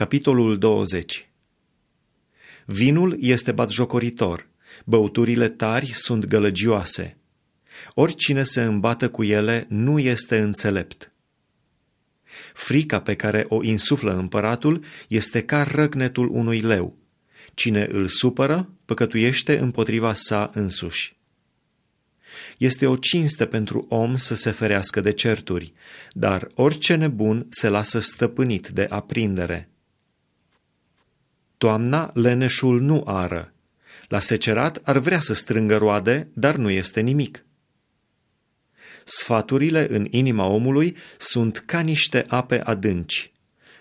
Capitolul 20 Vinul este batjocoritor, băuturile tari sunt gălăgioase. Oricine se îmbată cu ele nu este înțelept. Frica pe care o insuflă împăratul este ca răgnetul unui leu. Cine îl supără, păcătuiește împotriva sa însuși. Este o cinste pentru om să se ferească de certuri, dar orice nebun se lasă stăpânit de aprindere. Toamna leneșul nu ară. La secerat ar vrea să strângă roade, dar nu este nimic. Sfaturile în inima omului sunt ca niște ape adânci,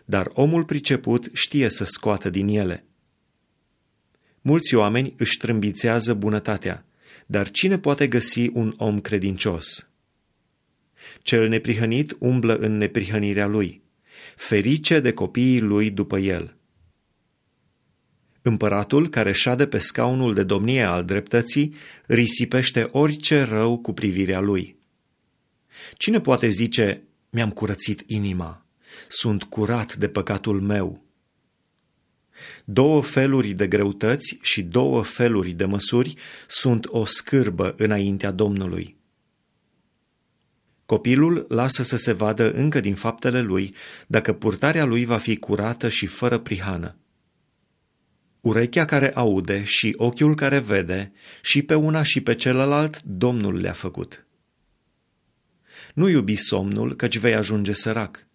dar omul priceput știe să scoată din ele. Mulți oameni își trâmbițează bunătatea, dar cine poate găsi un om credincios? Cel neprihănit umblă în neprihănirea lui, ferice de copiii lui după el. Împăratul care șade pe scaunul de domnie al dreptății risipește orice rău cu privirea lui. Cine poate zice, mi-am curățit inima, sunt curat de păcatul meu? Două feluri de greutăți și două feluri de măsuri sunt o scârbă înaintea Domnului. Copilul lasă să se vadă încă din faptele lui dacă purtarea lui va fi curată și fără prihană. Urechea care aude și ochiul care vede, și pe una și pe celălalt, Domnul le-a făcut. Nu iubi somnul, căci vei ajunge sărac.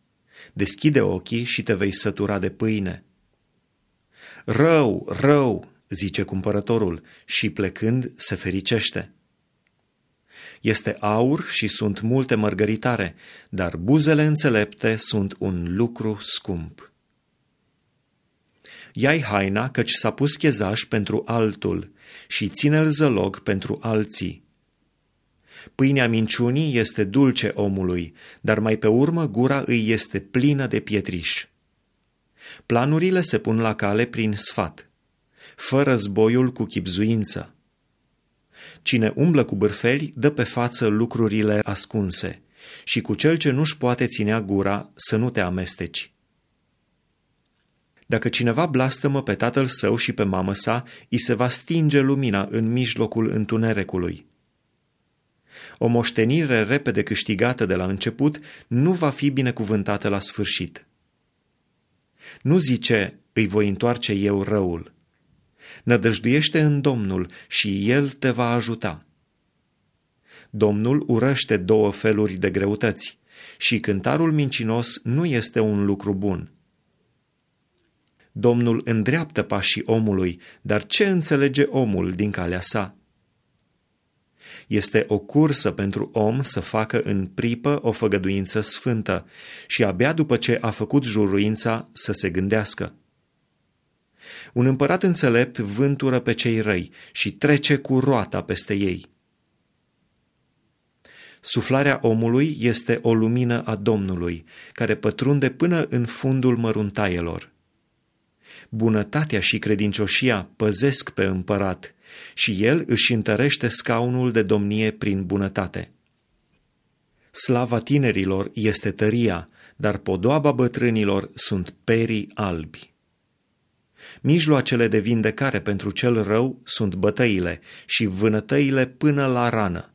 Deschide ochii și te vei sătura de pâine. Rău, rău, zice cumpărătorul, și plecând se fericește. Este aur și sunt multe mărgăritare, dar buzele înțelepte sunt un lucru scump. Ia-i haina, căci s-a pus chezaș pentru altul și ține-l zălog pentru alții. Pâinea minciunii este dulce omului, dar mai pe urmă gura îi este plină de pietriș. Planurile se pun la cale prin sfat, fără zboiul cu chipzuință. Cine umblă cu bârfeli dă pe față lucrurile ascunse și cu cel ce nu-și poate ținea gura să nu te amesteci. Dacă cineva blastămă pe tatăl său și pe mamă sa, îi se va stinge lumina în mijlocul întunericului. O moștenire repede câștigată de la început nu va fi binecuvântată la sfârșit. Nu zice, îi voi întoarce eu răul. Nădăjduiește în Domnul și El te va ajuta. Domnul urăște două feluri de greutăți și cântarul mincinos nu este un lucru bun. Domnul îndreaptă pașii omului, dar ce înțelege omul din calea sa? Este o cursă pentru om să facă în pripă o făgăduință sfântă și abia după ce a făcut juruința să se gândească. Un împărat înțelept vântură pe cei răi și trece cu roata peste ei. Suflarea omului este o lumină a Domnului, care pătrunde până în fundul măruntaielor. Bunătatea și credincioșia păzesc pe împărat și el își întărește scaunul de domnie prin bunătate. Slava tinerilor este tăria, dar podoaba bătrânilor sunt perii albi. Mijloacele de vindecare pentru cel rău sunt bătăile și vânătăile până la rană.